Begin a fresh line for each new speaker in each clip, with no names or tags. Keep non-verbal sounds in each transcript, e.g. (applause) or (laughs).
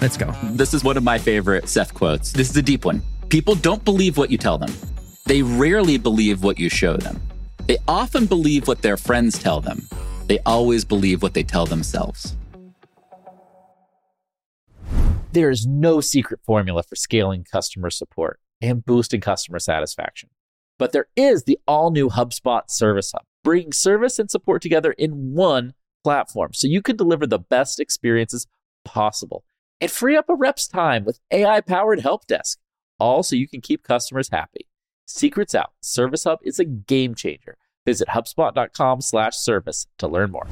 Let's go.
This is one of my favorite Seth quotes. This is a deep one. People don't believe what you tell them. They rarely believe what you show them. They often believe what their friends tell them. They always believe what they tell themselves.
There is no secret formula for scaling customer support and boosting customer satisfaction. But there is the all new HubSpot Service Hub, bringing service and support together in one platform so you can deliver the best experiences possible and free up a rep's time with AI powered help desk, all so you can keep customers happy. Secrets out. Service Hub is a game changer. Visit HubSpot.com slash service to learn more.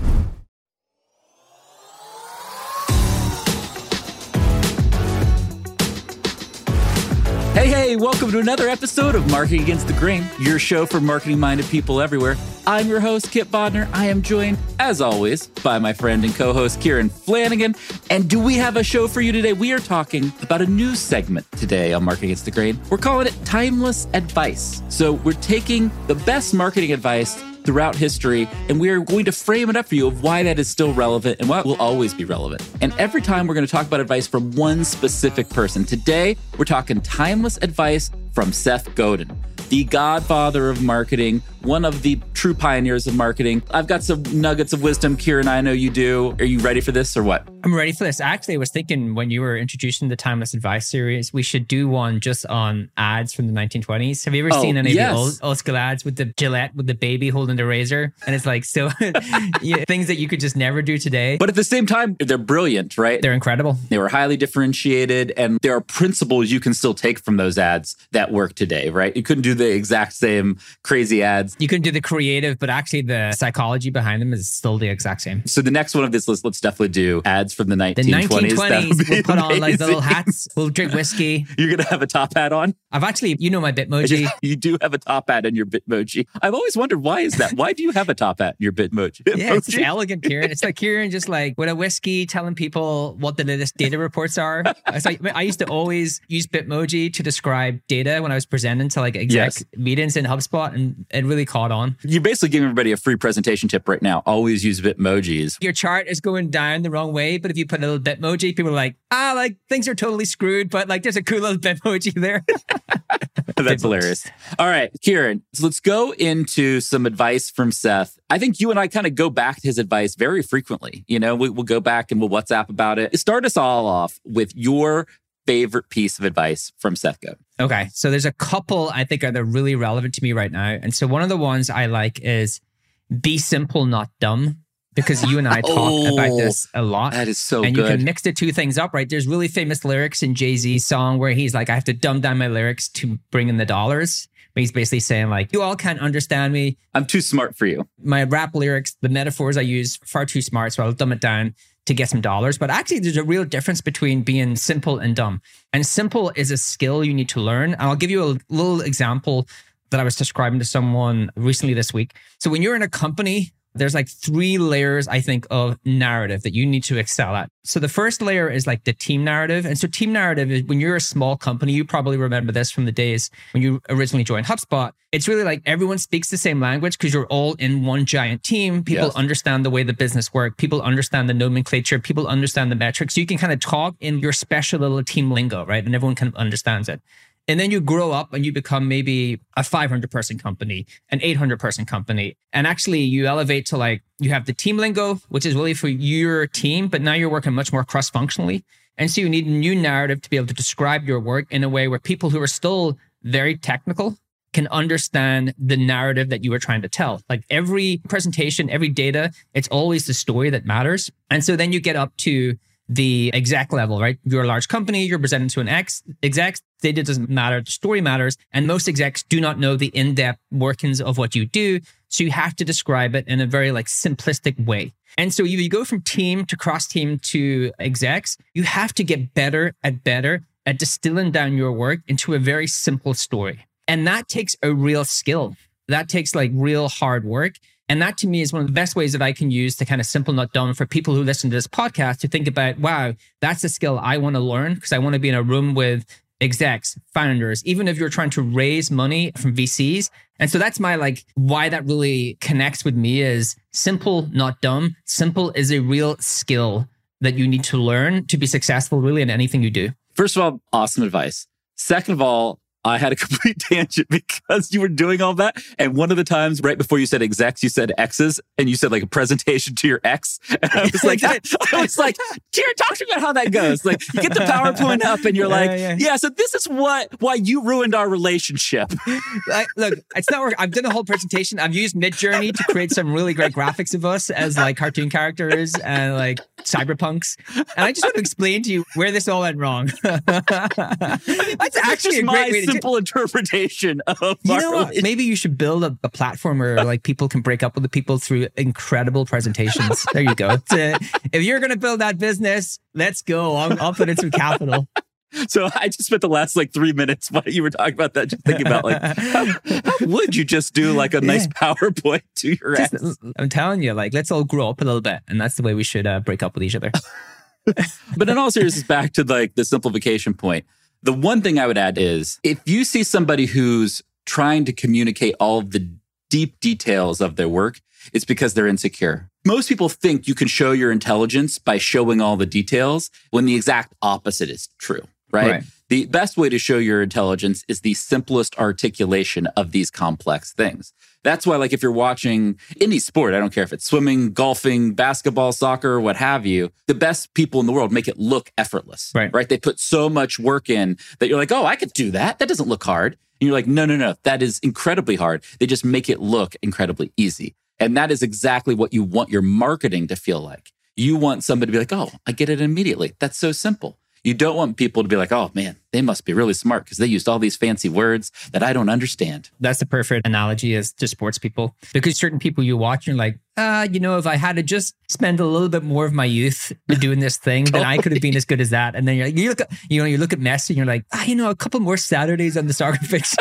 Hey, hey, welcome to another episode of Marketing Against the Grain, your show for marketing minded people everywhere. I'm your host, Kipp Bodnar. I am joined, as always, by my friend and co host, Kieran Flanagan. And do we have a show for you today? We are talking about a new segment today on Marketing Against the Grain. We're calling it Timeless Advice. So we're taking the best marketing advice throughout history, and we are going to frame it up for you of why that is still relevant and why it will always be relevant. And every time we're going to talk about advice from one specific person. Today, we're talking timeless advice from Seth Godin the godfather of marketing, one of the true pioneers of marketing. I've got some nuggets of wisdom, Kieran. I know you do. Are you ready for this or what?
I'm ready for this. Actually, I was thinking when you were introducing the Timeless Advice series, we should do one just on ads from the 1920s. Have you ever oh, seen any yes. of the old, old school ads with the Gillette with the baby holding the razor? And it's like so (laughs) yeah, things that you could just never do today.
But at the same time, they're brilliant, right?
They're incredible.
They were highly differentiated, and there are principles you can still take from those ads that work today, right? You couldn't do the exact same crazy ads.
You can do the creative, but actually the psychology behind them is still the exact same.
So the next one of this list, let's definitely do ads from the 1920s.
The 1920s. We'll put on like little hats. We'll drink whiskey. (laughs)
You're going to have a top hat on?
I've actually, you know my Bitmoji. (laughs)
you do have a top hat in your Bitmoji. I've always wondered why is that? Why do you have a top hat in your Bitmoji?
yeah, it's just elegant, Kieran. It's like Kieran just like with a whiskey telling people what the latest data reports are. It's like, I used to always use Bitmoji to describe data when I was presenting to like exec yes. meetings in HubSpot and it really caught on.
You basically give everybody a free presentation tip right now. Always use Bitmojis.
Your chart is going down the wrong way, but if you put a little Bitmoji, people are like, ah, like things are totally screwed, but like there's a cool little Bitmoji there. (laughs)
That's hilarious. All right, Kieran, so let's go into some advice from Seth. I think you and I kind of go back to his advice very frequently. You know, we, will go back and we'll WhatsApp about it. Start us all off with your favorite piece of advice from Seth Godin.
Okay. So there's a couple I think are that really relevant to me right now. And so one of the ones I like is be simple, not dumb. Because you and I (laughs) talk oh, about this a lot.
That is so
and
good.
you can mix the two things up, right? There's really famous lyrics in Jay-Z's song where he's like, I have to dumb down my lyrics to bring in the dollars. But he's basically saying, like, you all can't understand me.
I'm too smart for you.
My rap lyrics, the metaphors I use, far too smart. So I'll dumb it down to get some dollars. But actually, there's a real difference between being simple and dumb. And simple is a skill you need to learn. And I'll give you a little example that I was describing to someone recently this week. So when you're in a company there's like three layers, I think, of narrative that you need to excel at. So the first layer is like the team narrative. And so team narrative is when you're a small company, you probably remember this from the days when you originally joined HubSpot. It's really like everyone speaks the same language because you're all in one giant team. People yes. understand the way the business work. People understand the nomenclature. People understand the metrics. So you can kind of talk in your special little team lingo, right? And everyone kind of understands it. And then you grow up and you become maybe a 500 person company, an 800 person company. And actually, you elevate to like, you have the team lingo, which is really for your team, but now you're working much more cross functionally. And so you need a new narrative to be able to describe your work in a way where people who are still very technical can understand the narrative that you were trying to tell. Like every presentation, every data, it's always the story that matters. And so then you get up to the exact level, right? You're a large company, you're presenting to an ex exec, data doesn't matter, the story matters. And most execs do not know the in-depth workings of what you do. So you have to describe it in a very like simplistic way. And so you go from team to cross team to execs, you have to get better at better at distilling down your work into a very simple story. And that takes a real skill. That takes like real hard work. And that to me is one of the best ways that I can use to kind of simple, not dumb for people who listen to this podcast to think about, wow, that's a skill I want to learn because I want to be in a room with execs, founders, even if you're trying to raise money from VCs. And so that's my like why that really connects with me is simple, not dumb. Simple is a real skill that you need to learn to be successful really in anything you do.
First of all, awesome advice. Second of all, I had a (laughs) complete tangent because you were doing all that. And one of the times right before you said execs, you said X's and you said like a presentation to your ex. (laughs) And I was like, (laughs) I was like, Kieran, talk to me about how that goes. Like you get the PowerPoint up and you're like, yeah, yeah. yeah so this is what, why you ruined our relationship.
Like, look, it's not work. I've done a whole presentation. I've used Midjourney to create some really great graphics of us as like cartoon characters and like cyberpunks. And I just want to explain to you where this all went wrong.
That's actually a great way to simple interpretation of
you know what? maybe you should build a, a, platform where like people can break up with the people through incredible presentations there you go uh, if you're going to build that business let's go I'll, I'll put in some capital (laughs)
so I just spent the last like three minutes while you were talking about that, just thinking about like, how, how would you just do like a nice yeah. PowerPoint (laughs) to your just, ex?
I'm telling you, like, let's all grow up a little bit, and that's the way we should uh, break up with each other. (laughs)
but in all seriousness, back to like the simplification point. The one thing I would add is if you see somebody who's trying to communicate all of the deep details of their work, it's because they're insecure. Most people think you can show your intelligence by showing all the details when the exact opposite is true, right? right? The best way to show your intelligence is the simplest articulation of these complex things. That's why, like, if you're watching any sport, I don't care if it's swimming, golfing, basketball, soccer, what have you, the best people in the world make it look effortless.
Right.
Right. They put so much work in that you're like, oh, I could do that. That doesn't look hard. And you're like, no, no, no, that is incredibly hard. They just make it look incredibly easy. And that is exactly what you want your marketing to feel like. You want somebody to be like, oh, I get it immediately. That's so simple. You don't want people to be like, oh man, they must be really smart because they used all these fancy words that I don't understand.
That's the perfect analogy as to sports people. Because certain people you watch, you're like, uh, you know, if I had to just spend a little bit more of my youth (laughs) doing this thing, totally. then I could have been as good as that. And then you're like, you look at, you know, you look at Messi and you're like, ah, you know, a couple more Saturdays on the soccer (laughs) pitch,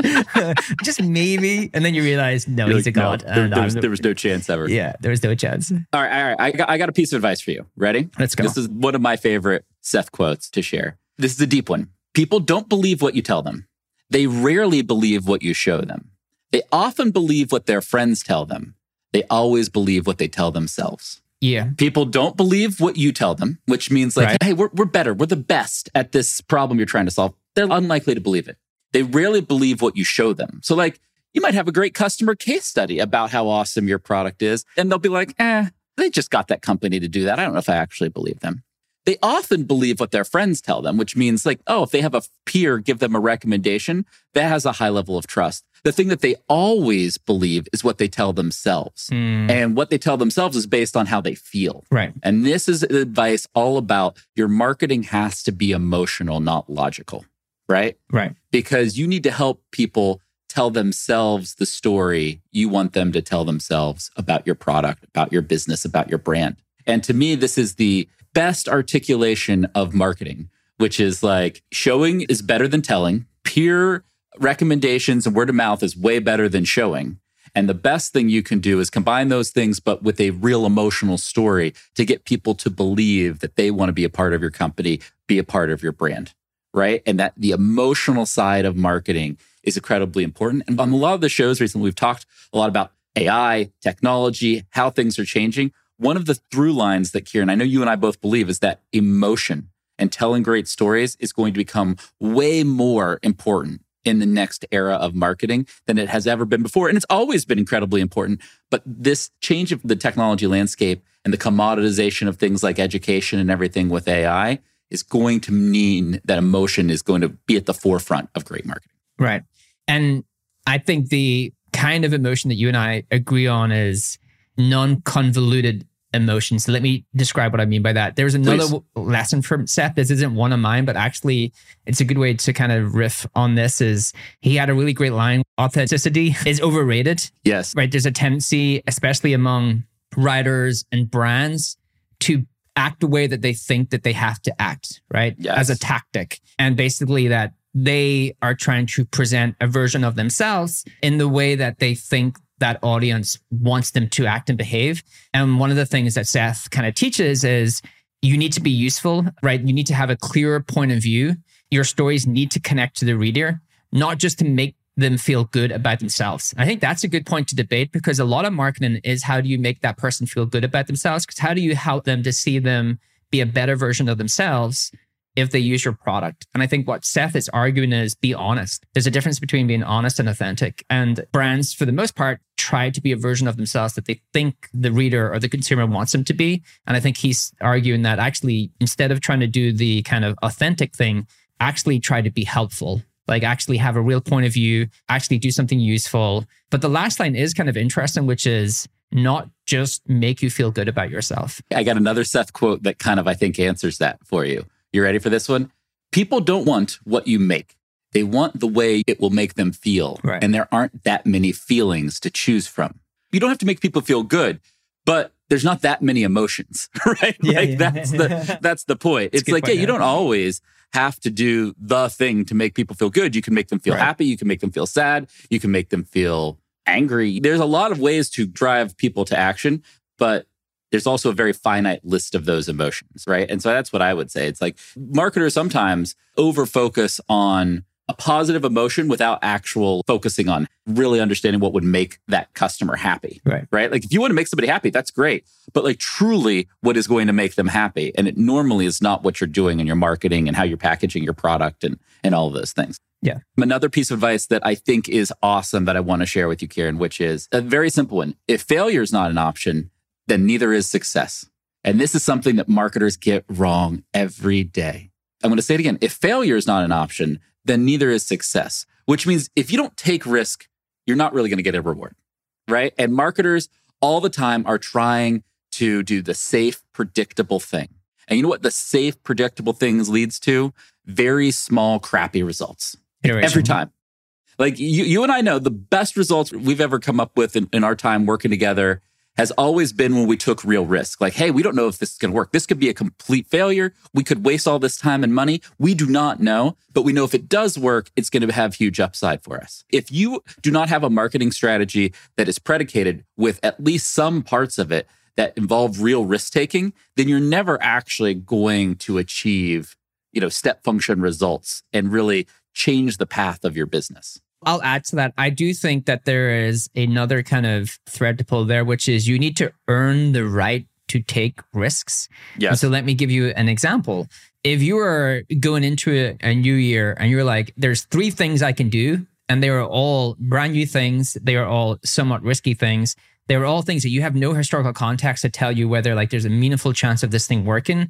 (laughs) just maybe. And then you realize, no, you're he's like, a god.
No, there, there, was, there, was, no chance ever.
Yeah, there was no chance.
All right, all right. I got, I got a piece of advice for you. Ready?
Let's go.
This is one of my favorite Seth quotes to share. This is a deep one. People don't believe what you tell them. They rarely believe what you show them. They often believe what their friends tell them. They always believe what they tell themselves.
Yeah.
People don't believe what you tell them, which means like, right. hey, we're, we're better. We're the best at this problem you're trying to solve. They're unlikely to believe it. They rarely believe what you show them. So, like, you might have a great customer case study about how awesome your product is, and they'll be like, eh, they just got that company to do that. I don't know if I actually believe them they often believe what their friends tell them, which means like, oh, if they have a peer give them a recommendation, that has a high level of trust. The thing that they always believe is what they tell themselves. Mm. And what they tell themselves is based on how they feel.
Right.
And this is advice all about your marketing has to be emotional, not logical. Right.
Right.
Because you need to help people tell themselves the story you want them to tell themselves about your product, about your business, about your brand. And to me, this is the best articulation of marketing, which is like showing is better than telling. Peer recommendations and word of mouth is way better than showing. And the best thing you can do is combine those things, but with a real emotional story to get people to believe that they want to be a part of your company, be a part of your brand, right? And that the emotional side of marketing is incredibly important. And on a lot of the shows recently, we've talked a lot about AI, technology, how things are changing. One of the through lines that Kieran, I know you and I both believe, is that emotion and telling great stories is going to become way more important in the next era of marketing than it has ever been before. And it's always been incredibly important. But this change of the technology landscape and the commoditization of things like education and everything with AI is going to mean that emotion is going to be at the forefront of great marketing.
Right. And I think the kind of emotion that you and I agree on is non convoluted emotions. So let me describe what I mean by that. There's another Please. lesson from Seth. This isn't one of mine, but actually it's a good way to kind of riff on this is he had a really great line. Authenticity is overrated.
Yes.
Right. There's a tendency, especially among writers and brands to act the way that they think that they have to act, right?
Yes.
As a tactic. And basically that they are trying to present a version of themselves in the way that they think that audience wants them to act and behave. And one of the things that Seth kind of teaches is you need to be useful, right? You need to have a clearer point of view. Your stories need to connect to the reader, not just to make them feel good about themselves. I think that's a good point to debate because a lot of marketing is how do you make that person feel good about themselves? Because how do you help them to see them be a better version of themselves if they use your product. And I think what Seth is arguing is be honest. There's a difference between being honest and authentic. And brands, for the most part, try to be a version of themselves that they think the reader or the consumer wants them to be. And I think he's arguing that actually, instead of trying to do the kind of authentic thing, actually try to be helpful. Like actually have a real point of view, actually do something useful. But the last line is kind of interesting, which is not just make you feel good about yourself.
I got another Seth quote that kind of, I think, answers that for you. You ready for this one? People don't want what you make. They want the way it will make them feel.
Right.
And there aren't that many feelings to choose from. You don't have to make people feel good, but there's not that many emotions, (laughs) right?
Yeah,
like
yeah.
that's the that's the point.
That's
it's like,
point,
yeah, you don't always have to do the thing to make people feel good. You can make them feel
Right.
happy, you can make them feel sad, you can make them feel angry. There's a lot of ways to drive people to action, but there's also a very finite list of those emotions, right? And so that's what I would say. It's like marketers sometimes over focus on a positive emotion without actual focusing on really understanding what would make that customer happy.
Right.
Right. Like if you want to make somebody happy, that's great. But like truly what is going to make them happy? And it normally is not what you're doing in your marketing and how you're packaging your product and, and all of those things.
Yeah.
Another piece of advice that I think is awesome that I want to share with you, Kieran, which is a very simple one. If failure is not an option, then neither is success. And this is something that marketers get wrong every day. I'm going to say it again. If failure is not an option, then neither is success, which means if you don't take risk, you're not really going to get a reward, right? And marketers all the time are trying to do the safe, predictable thing. And you know what the safe, predictable things leads to? Very small, crappy results
Iteration.
every time. Like you, you and I know the best results we've ever come up with in, in our time working together has always been when we took real risk. Like, hey, we don't know if this is going to work. This could be a complete failure. We could waste all this time and money. We do not know, but we know if it does work, it's going to have huge upside for us. If you do not have a marketing strategy that is predicated with at least some parts of it that involve real risk taking, then you're never actually going to achieve, you know, step function results and really change the path of your business.
I'll add to that. I do think that there is another kind of thread to pull there, which is you need to earn the right to take risks. And
Yes.
So let me give you an example. If you are going into a, a new year and you're like, there's three things I can do, and they are all brand new things, they are all somewhat risky things. They are all things that you have no historical context to tell you whether like there's a meaningful chance of this thing working.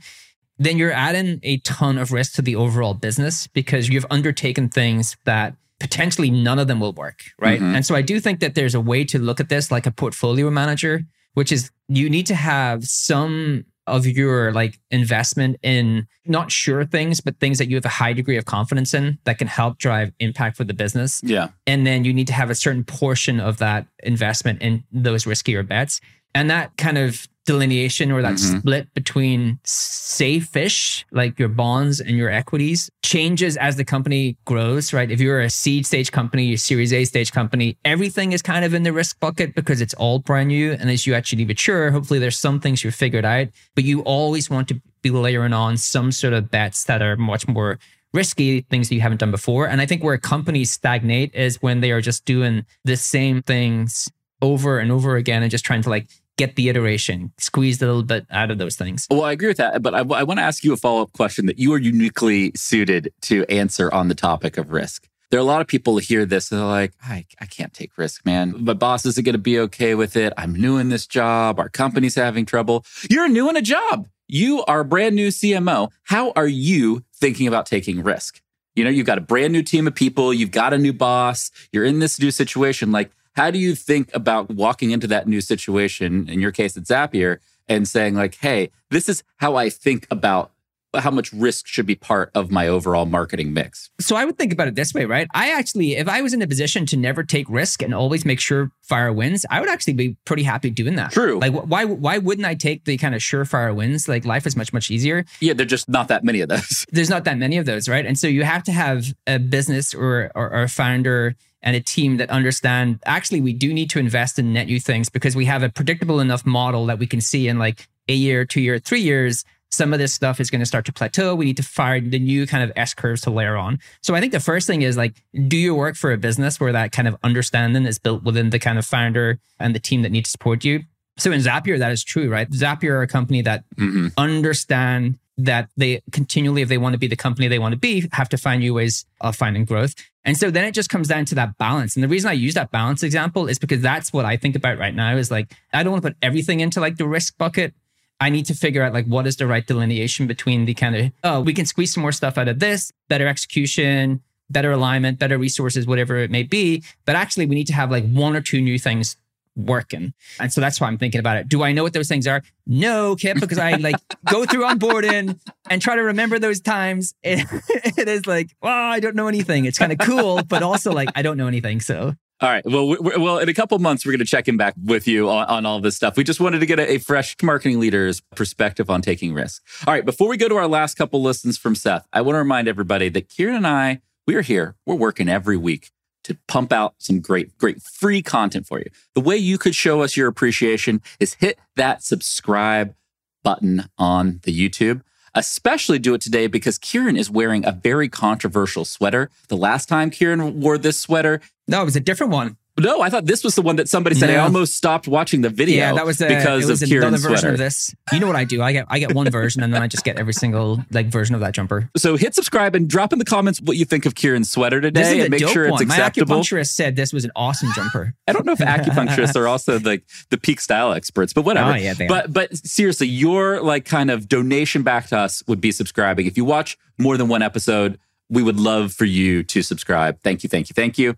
Then you're adding a ton of risk to the overall business because you've undertaken things that potentially none of them will work, right?
Mhm.
And so I do think that there's a way to look at this like a portfolio manager, which is you need to have some of your like investment in not sure things, but things that you have a high degree of confidence in that can help drive impact for the business.
Yeah.
And then you need to have a certain portion of that investment in those riskier bets. And that kind of delineation or that
Mhm.
split between safe-ish, like your bonds and your equities, changes as the company grows, right? If you're a seed stage company, your series A stage company, everything is kind of in the risk bucket because it's all brand new. And as you actually mature, hopefully there's some things you've figured out, but you always want to be layering on some sort of bets that are much more risky things that you haven't done before. And I think where companies stagnate is when they are just doing the same things over and over again and just trying to like get the iteration, squeeze a little bit out of those things.
Well, I agree with that, but I, I want to ask you a follow up question that you are uniquely suited to answer on the topic of risk. There are a lot of people who hear this and they're like, I, I can't take risk, man. My boss isn't going to be okay with it. I'm new in this job. Our company's having trouble. You're new in a job. You are a brand new CMO. How are you thinking about taking risk? You know, you've got a brand new team of people. You've got a new boss. You're in this new situation. Like, how do you think about walking into that new situation, in your case, at Zapier, and saying, like, hey, this is how I think about how much risk should be part of my overall marketing mix?
So I would think about it this way, right? I actually, if I was in a position to never take risk and always make sure fire wins, I would actually be pretty happy doing that.
True.
Like, why why wouldn't I take the kind of surefire wins? Like, life is much much easier.
Yeah, there're just not that many of those.
There's not that many of those, right? And so you have to have a business or or, or a founder and a team that understand. Actually, we do need to invest in net new things because we have a predictable enough model that we can see in like a year, two year, three years some of this stuff is going to start to plateau. We need to find the new kind of S curves to layer on. So I think the first thing is like, do you work for a business where that kind of understanding is built within the kind of founder and the team that needs to support you? So in Zapier, that is true, right? Zapier are a company that
Mhm.
understand that they continually, if they want to be the company they want to be, have to find new ways of finding growth. And so then it just comes down to that balance. And the reason I use that balance example is because that's what I think about right now is like, I don't want to put everything into like the risk bucket. I need to figure out like what is the right delineation between the kind of, oh, we can squeeze some more stuff out of this, better execution, better alignment, better resources, whatever it may be. But actually, we need to have like one or two new things working. And so that's why I'm thinking about it. Do I know what those things are? No, Kipp, because I like (laughs) go through onboarding and try to remember those times. It, (laughs) it is like, well, I don't know anything. It's kind of cool, but also like I don't know anything. So
All right. Well, we we well, in a couple months, we're going to check in back with you on, on all this stuff. We just wanted to get a, a fresh marketing leader's perspective on taking risks. All right. Before we go to our last couple listens from Seth, I want to remind everybody that Kieran and I, we are here. We're working every week to pump out some great, great free content for you. The way you could show us your appreciation is hit that subscribe button on the YouTube. Especially do it today because Kieran is wearing a very controversial sweater. The last time Kieran wore this sweater,
no, it was a different one.
No, I thought this was the one that somebody said. I almost stopped watching the video.
Yeah, that was a,
because
it was
of
another
Kieran's
version
sweater.
of this. You know what I do? I get I get one version and then I just get every single like version of that jumper.
So hit subscribe and drop in the comments what you think of Kieran's sweater today, and make sure it's
one.
acceptable.
My acupuncturist said this was an awesome jumper.
I don't know if acupuncturists are also like the peak style experts, but whatever.
Oh, yeah, are.
but but seriously, your like kind of donation back to us would be subscribing. If you watch more than one episode, we would love for you to subscribe. Thank you, thank you, thank you.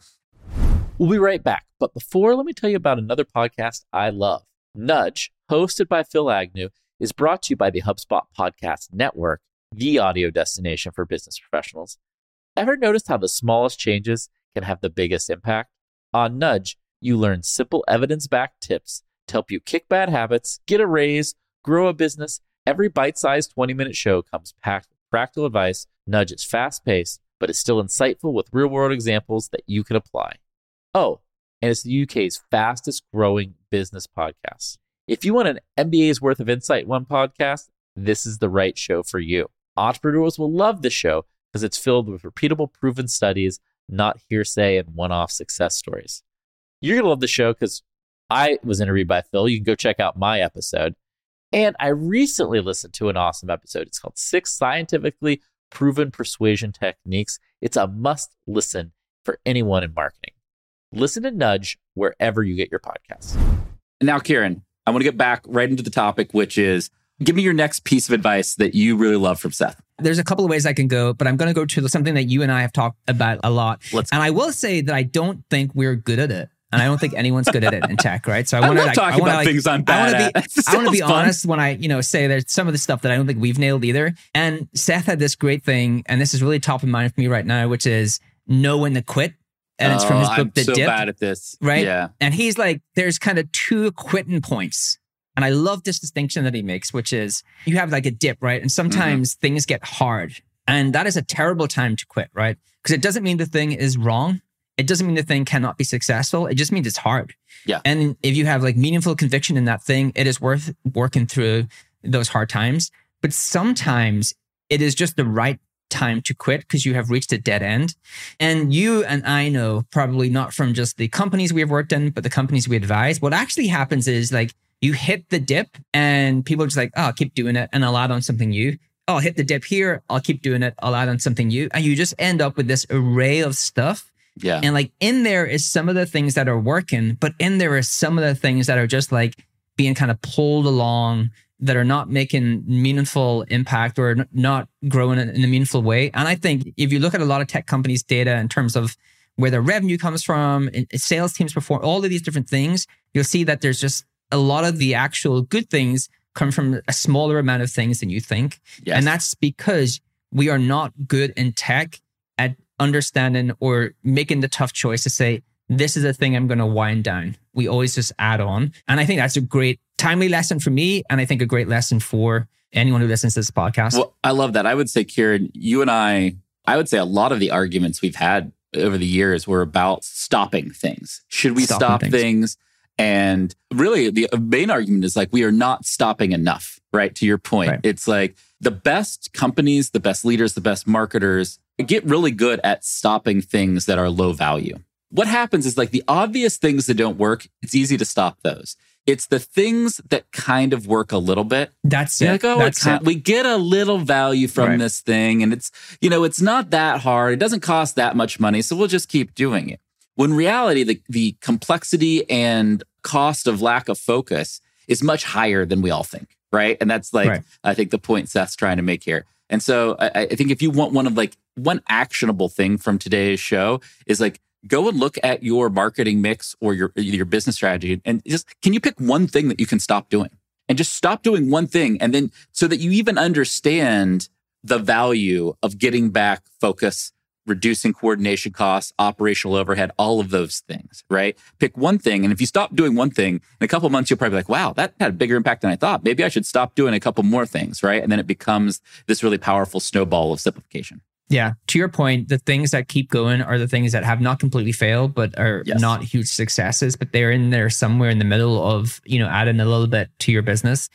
We'll be right back. But before, let me tell you about another podcast I love. Nudge, hosted by Phil Agnew, is brought to you by the HubSpot Podcast Network, the audio destination for business professionals. Ever noticed how the smallest changes can have the biggest impact? On Nudge, you learn simple evidence backed tips to help you kick bad habits, get a raise, grow a business. Every bite sized 20 minute show comes packed with practical advice. Nudge is fast paced, but is still insightful with real world examples that you can apply. Oh, and it's the UK's fastest growing business podcast. If you want an MBA's worth of insight in one podcast, this is the right show for you. Entrepreneurs will love this show because it's filled with repeatable, proven studies, not hearsay and one off success stories. You're going to love the show because I was interviewed by Phil. You can go check out my episode. And I recently listened to an awesome episode. It's called Six Scientifically Proven Persuasion Techniques. It's a must listen for anyone in marketing. Listen to Nudge wherever you get your podcasts.
Now, Kieran, I want to get back right into the topic, which is give me your next piece of advice that you really love from Seth.
There's a couple of ways I can go, but I'm going to go to something that you and I have talked about a lot.
Let's-
and I will say that I don't think we're good at it. And I don't think anyone's good at it in (laughs) tech, right? So I
I
want to
love
like,
talking about
like,
things I'm
I wanna
at.
be,
It (laughs)
I want to be
fun.
honest when I, you know, say there's some of the stuff that I don't think we've nailed either. And Seth had this great thing, and this is really top of mind for me right now, which is know when to quit. And it's from
Oh,
his book,
I'm
The
so
Dip.
bad at this.
Right?
Yeah.
And he's like, there's kind of two quitting points. And I love this distinction that he makes, which is you have like a dip, right? And sometimes
Mm-hmm.
things get hard. And that is a terrible time to quit, right? Because it doesn't mean the thing is wrong. It doesn't mean the thing cannot be successful. It just means it's hard.
Yeah.
And if you have like meaningful conviction in that thing, it is worth working through those hard times. But sometimes it is just the right time to quit because you have reached a dead end. And you and I know probably not from just the companies we have worked in, but the companies we advise. What actually happens is like you hit the dip and people are just like, oh, I'll keep doing it and I'll add on something new. Oh, I'll hit the dip here. I'll keep doing it. I'll add on something new. And you just end up with this array of stuff.
Yeah.
And like in there is some of the things that are working, but in there are some of the things that are just like being kind of pulled along that are not making meaningful impact or n- not growing in in a meaningful way. And I think if you look at a lot of tech companies' data in terms of where their revenue comes from, sales teams perform, all of these different things, you'll see that there's just a lot of the actual good things come from a smaller amount of things than you think.
Yes.
And that's because we are not good in tech at understanding or making the tough choice to say, this is a thing I'm going to wind down. We always just add on. And I think that's a great timely lesson for me. And I think a great lesson for anyone who listens to this podcast.
Well, I love that. I would say, Kieran, you and I, I would say a lot of the arguments we've had over the years were about stopping things. Should we
Stopping
stop
things.
things? And really, the main argument is like, we are not stopping enough, right? To your point,
Right.
it's like the best companies, the best leaders, the best marketers get really good at stopping things that are low value. What happens is like the obvious things that don't work, it's easy to stop those. It's the things that kind of work a little bit.
That's
You're
it.
like, oh,
That's it.
we get a little value from
Right.
this thing, and it's you know, it's not that hard. It doesn't cost that much money, so we'll just keep doing it. When reality, the the complexity and cost of lack of focus is much higher than we all think, right? And that's like
Right.
I think the point Seth's trying to make here. And so I, I think if you want one of like one actionable thing from today's show is like go and look at your marketing mix or your your business strategy and just can you pick one thing that you can stop doing? And just stop doing one thing and then so that you even understand the value of getting back focus reducing coordination costs operational overhead all of those things right? Pick one thing and if you stop doing one thing in a couple months you'll probably be like wow that had a bigger impact than i thought. Maybe i should stop doing a couple more things right? And then it becomes this really powerful snowball of simplification
Yeah. To your point, the things that keep going are the things that have not completely failed, but are
Yes.
not huge successes, but they're in there somewhere in the middle of, you know, adding a little bit to your business.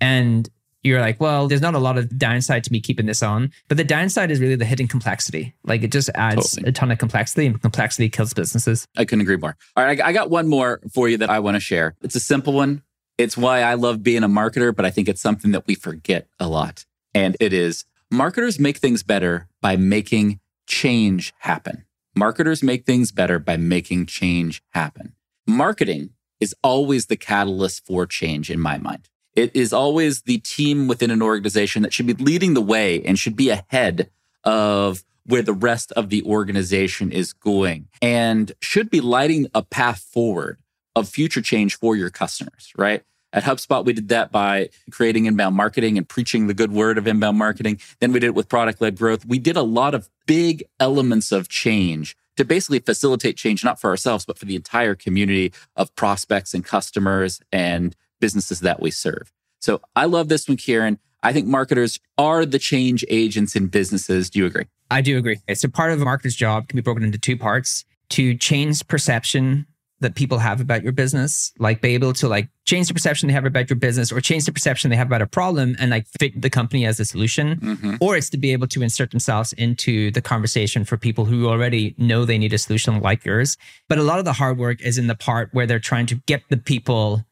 And you're like, well, there's not a lot of downside to me keeping this on. But the downside is really the hidden complexity. Like it just adds
Totally.
a ton of complexity and complexity kills businesses.
I couldn't agree more. All right, I I got one more for you that I want to share. It's a simple one. It's why I love being a marketer, but I think it's something that we forget a lot. And it is marketers make things better by making change happen. Marketers make things better by making change happen. Marketing is always the catalyst for change in my mind. It is always the team within an organization that should be leading the way and should be ahead of where the rest of the organization is going and should be lighting a path forward of future change for your customers, right? At HubSpot, we did that by creating inbound marketing and preaching the good word of inbound marketing. Then we did it with product led growth. We did a lot of big elements of change to basically facilitate change, not for ourselves, but for the entire community of prospects and customers and businesses that we serve. So I love this one, Kieran. I think marketers are the change agents in businesses. Do you agree?
I do agree. It's a part of a marketer's job can be broken into two parts to change perception that people have about your business, like be able to like change the perception they have about your business or change the perception they have about a problem and like fit the company as a solution.
Mm-hmm.
Or it's to be able to insert themselves into the conversation for people who already know they need a solution like yours. But a lot of the hard work is in the part where they're trying to get the people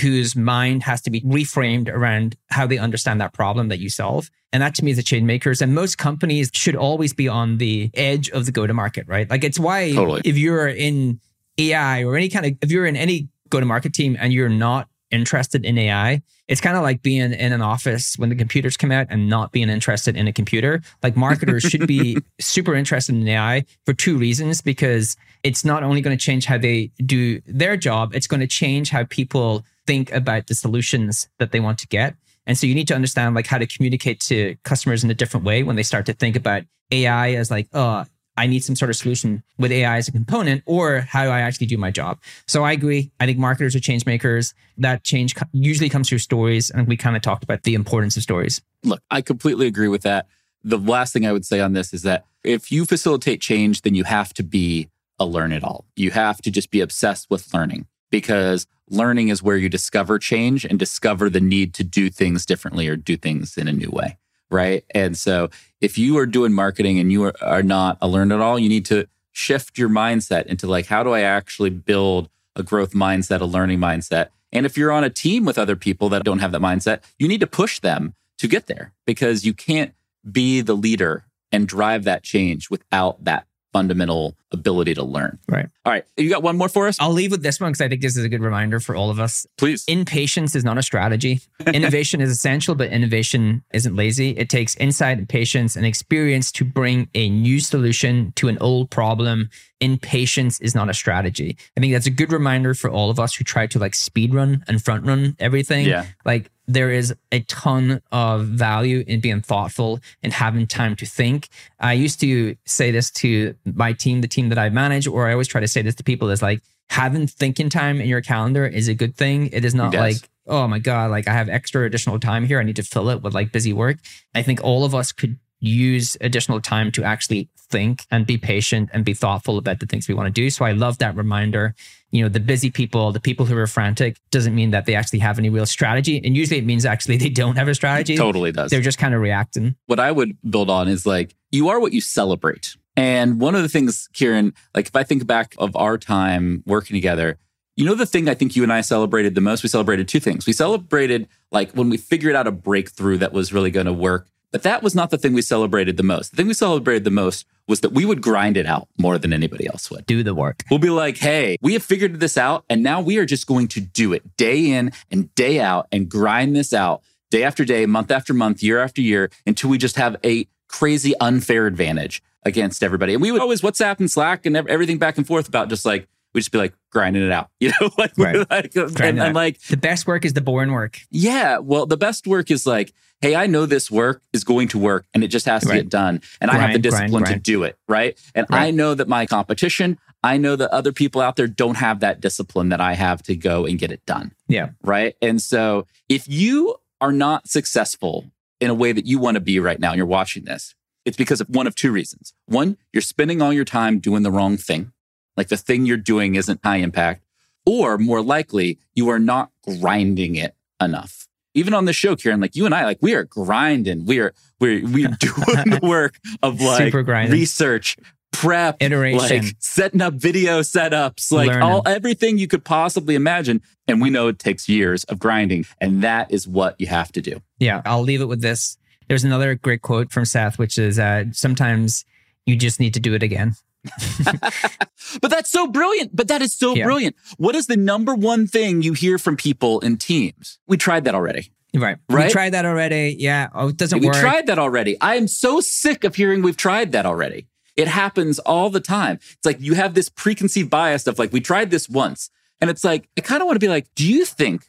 whose mind has to be reframed around how they understand that problem that you solve. And that to me is the chain makers. And most companies should always be on the edge of the go to market, right? Like it's why
Totally.
if you're in AI or any kind of, if you're in any go to market team and you're not interested in AI, it's kind of like being in an office when the computers come out and not being interested in a computer. Like marketers should be (laughs) super interested in AI for two reasons because it's not only going to change how they do their job, it's going to change how people think about the solutions that they want to get. And so you need to understand like how to communicate to customers in a different way when they start to think about AI as like, oh, I need some sort of solution with AI as a component, or how do I actually do my job? So I agree. I think marketers are change makers. That change usually comes through stories. And we kind of talked about the importance of stories.
Look, I completely agree with that. The last thing I would say on this is that if you facilitate change, then you have to be a learn it all. You have to just be obsessed with learning because learning is where you discover change and discover the need to do things differently or do things in a new way. Right. And so if you are doing marketing and you are, are not a learn at all, you need to shift your mindset into like, how do I actually build a growth mindset, a learning mindset? And if you're on a team with other people that don't have that mindset, you need to push them to get there because you can't be the leader and drive that change without that fundamental ability to learn.
Right.
All right. You got one more for us?
I'll leave with this one because I think this is a good reminder for all of us.
Please.
Impatience is not a strategy. (laughs) Innovation is essential, but innovation isn't lazy. It takes insight and patience and experience to bring a new solution to an old problem. Impatience is not a strategy. I think that's a good reminder for all of us who try to like speed run and front run everything.
Yeah.
Like there is a ton of value in being thoughtful and having time to think. I used to say this to my team, the team that I manage, or I always try to say this to people is like having thinking time in your calendar is a good thing. It is not
Yes.
like, oh my God, like I have extra additional time here. I need to fill it with like busy work. I think all of us could use additional time to actually think and be patient and be thoughtful about the things we want to do. So I love that reminder. You know, the busy people, the people who are frantic, doesn't mean that they actually have any real strategy. And usually it means actually they don't have a strategy.
Totally does.
They're just kind of reacting.
what I would build on is like, you are what you celebrate. And one of the things, Kieran, like if I think back of our time working together, You know, the thing I think you and I celebrated the most? We celebrated two things. We celebrated like when we figured out a breakthrough that was really going to work. But that was not the thing we celebrated the most. The thing we celebrated the most was that we would grind it out more than anybody else would.
Do the work.
We'll be like, hey, we have figured this out. And now we are just going to do it day in and day out and grind this out day after day, month after month, year after year until we just have a crazy unfair advantage against everybody. And we would always WhatsApp and Slack and everything back and forth about just like, we just be like grinding it out, (laughs) you know, like,
Right.
like and, and like,
The best work is the boring work.
yeah, well, the best work is like, hey, I know this work is going to work and it just has to
Right.
get done. And I have the
Grind, grind,
discipline to do it. Right. And I know that my competition, I know that other people out there don't have that discipline that I have to go and get it done.
Yeah.
Right. And so if you are not successful in a way that you want to be right now and you're watching this, it's because of one of two reasons. One, you're spending all your time doing the wrong thing. Like the thing you're doing isn't high impact. Or more likely, you are not grinding it enough. Even on the show, Kieran, like you and I, like we are grinding. We are we're we're (laughs) doing the work of like research, prep,
Iteration.
like setting up video setups, like
Learning.
all everything you could possibly imagine. And we know it takes years of grinding, and that is what you have to do.
Yeah. I'll leave it with this. There's another great quote from Seth, which is uh, sometimes you just need to do it again. (laughs)
But that's so brilliant. But that is so
Yeah.
brilliant. What is the number one thing you hear from people in teams? We tried that already.
Right.
Right?
We tried that already. Yeah. Oh, it doesn't
we
work.
tried that already. I am so sick of hearing we've tried that already. It happens all the time. It's like you have this preconceived bias of like, we tried this once. And it's like, I kind of want to be like, do you think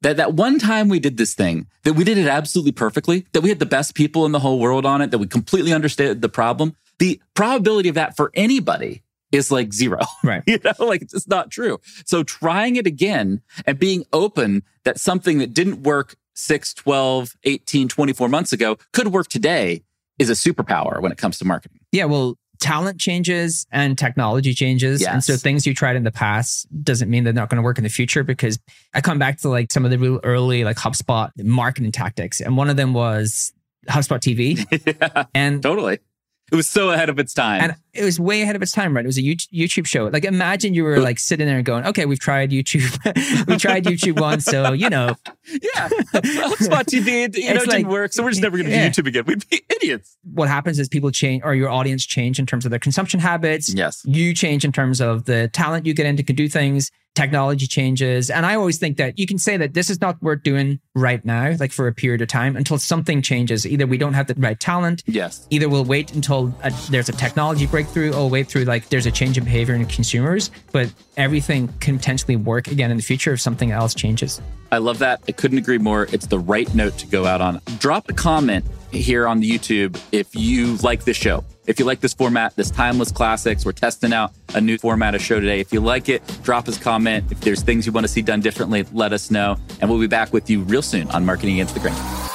that that one time we did this thing, that we did it absolutely perfectly, that we had the best people in the whole world on it, that we completely understood the problem? The probability of that for anybody is like zero. (laughs)
Right.
you know, like it's just not true. So trying it again and being open that something that didn't work 6, 12, 18, 24 months ago could work today is a superpower when it comes to marketing.
Yeah. Well, talent changes and technology changes. And so things you tried in the past doesn't mean they're not going to work in the future because I come back to like some of the real early like HubSpot marketing tactics. And one of them was HubSpot TV. (laughs)
yeah,
And
totally. It was so ahead of its time.
and it was way ahead of its time, right? It was a YouTube show. Like imagine you were like sitting there and going, okay, we've tried YouTube. (laughs) we tried YouTube once. So, you know, (laughs)
yeah, HubSpot TV, you know, it
like-
didn't work. So we're just never going to
Yeah.
do YouTube again. We'd be idiots.
what happens is people change or your audience change in terms of their consumption habits.
Yes.
You change in terms of the talent you get into can do things. Technology changes. And I always think that you can say that this is not worth doing right now, like for a period of time until something changes. Either we don't have the right talent,
Yes.
either we'll wait until a, there's a technology breakthrough or wait through like there's a change in behavior in consumers. But everything can potentially work again in the future if something else changes.
I love that. I couldn't agree more. It's the right note to go out on. Drop a comment here on the YouTube if you like this show. If you like this format, this timeless classics, we're testing out a new format of show today. If you like it, drop us a comment. If there's things you want to see done differently, let us know. And we'll be back with you real soon on Marketing Against the Grain.